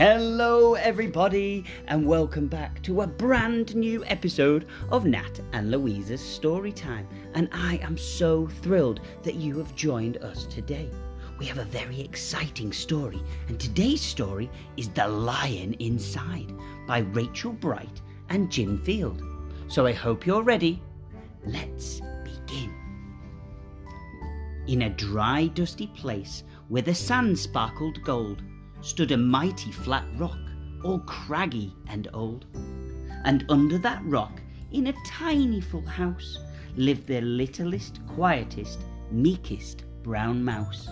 Hello, everybody, and welcome back to a brand new episode of Nat and Louisa's Story Time. And I am so thrilled that you have joined us today. We have a very exciting story, and today's story is The Lion Inside by Rachel Bright and Jim Field. So I hope you're ready. Let's begin. In a dry, dusty place where the sand sparkled gold, stood a mighty flat rock, all craggy and old. And under that rock, in a tiny full house, lived the littlest, quietest, meekest brown mouse.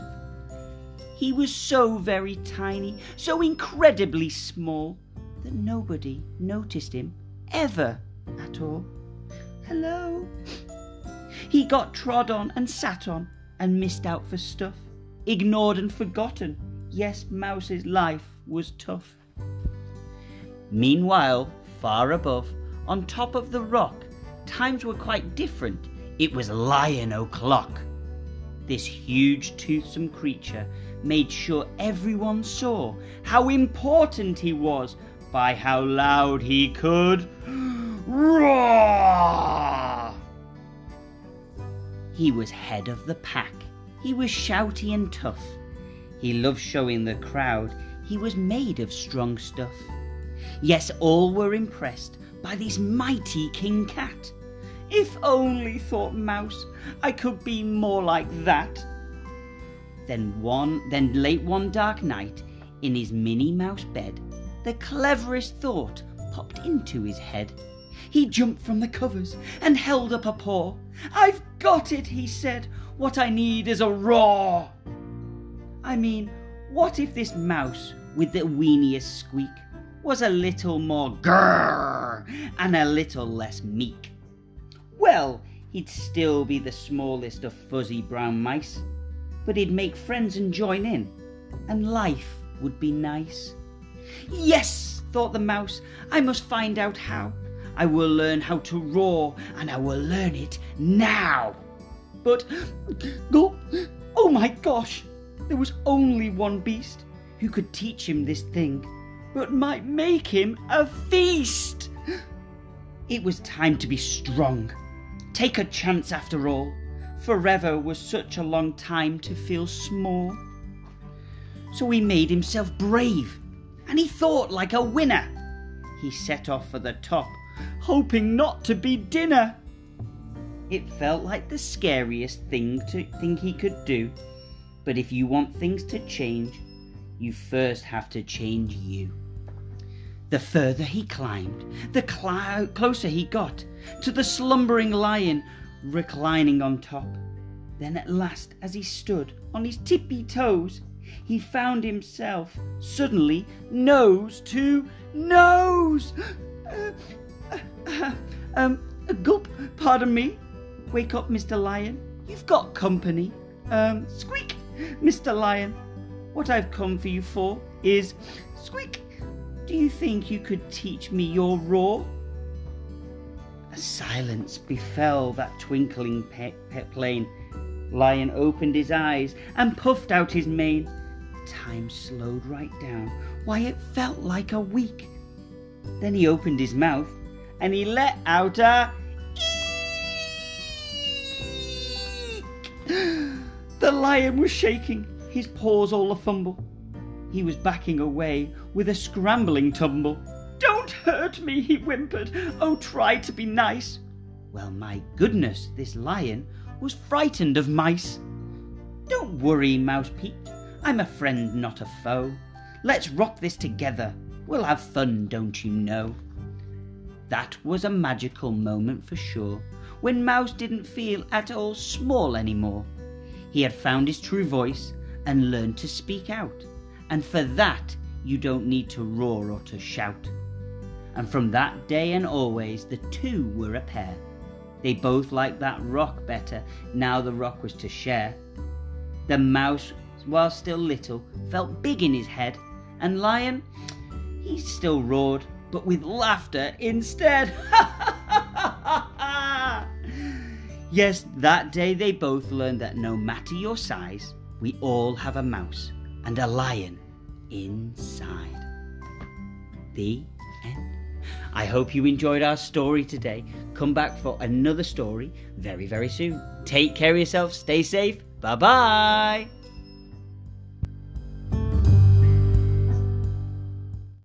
He was so very tiny, so incredibly small, that nobody noticed him ever at all. Hello. He got trod on and sat on and missed out for stuff, ignored and forgotten Yes, Mouse's life was tough. Meanwhile, far above, on top of the rock, times were quite different. It was Lion O'Clock. This huge, toothsome creature made sure everyone saw how important he was by how loud he could roar. He was head of the pack. He was shouty and tough. He loved showing the crowd he was made of strong stuff. Yes, all were impressed by this mighty King Cat. If only, thought Mouse, I could be more like that. Then one then late one dark night, in his Minnie Mouse bed, the cleverest thought popped into his head. He jumped from the covers and held up a paw. I've got it, he said. What I need is a roar. I mean, what if this mouse with the weeniest squeak was a little more grrr and a little less meek? Well, he'd still be the smallest of fuzzy brown mice, but he'd make friends and join in, and life would be nice. Yes, thought the mouse, I must find out how. I will learn how to roar, and I will learn it now. But, no oh my gosh, there was only one beast who could teach him this thing, but might make him a feast. It was time to be strong. Take a chance after all. Forever was such a long time to feel small. So he made himself brave, and he thought like a winner. He set off for the top, hoping not to be dinner. It felt like the scariest thing to think he could do but if you want things to change, you first have to change you. The further he climbed, the cl- closer he got to the slumbering lion reclining on top. Then at last, as he stood on his tippy toes, he found himself suddenly nose to nose. Uh, uh, um, gulp, pardon me. Wake up, Mr. Lion. You've got company. Um, squeak. Mr. Lion, what I've come for you for is squeak. Do you think you could teach me your roar? A silence befell that twinkling pet, plain. Lion opened his eyes and puffed out his mane. Time slowed right down. Why, it felt like a week. Then he opened his mouth and he let out a The lion was shaking, his paws all a fumble. He was backing away with a scrambling tumble. Don't hurt me, he whimpered. Oh, try to be nice. Well, my goodness, this lion was frightened of mice. Don't worry, Mouse peeped. I'm a friend, not a foe. Let's rock this together. We'll have fun, don't you know? That was a magical moment for sure, when Mouse didn't feel at all small anymore. He had found his true voice and learned to speak out. And for that, you don't need to roar or to shout. And from that day and always, the two were a pair. They both liked that rock better now the rock was to share. The mouse, while still little, felt big in his head, and Lion, he still roared, but with laughter instead. Yes, that day they both learned that no matter your size, we all have a mouse and a lion inside. The end. I hope you enjoyed our story today. Come back for another story very, very soon. Take care of yourself. Stay safe. Bye bye.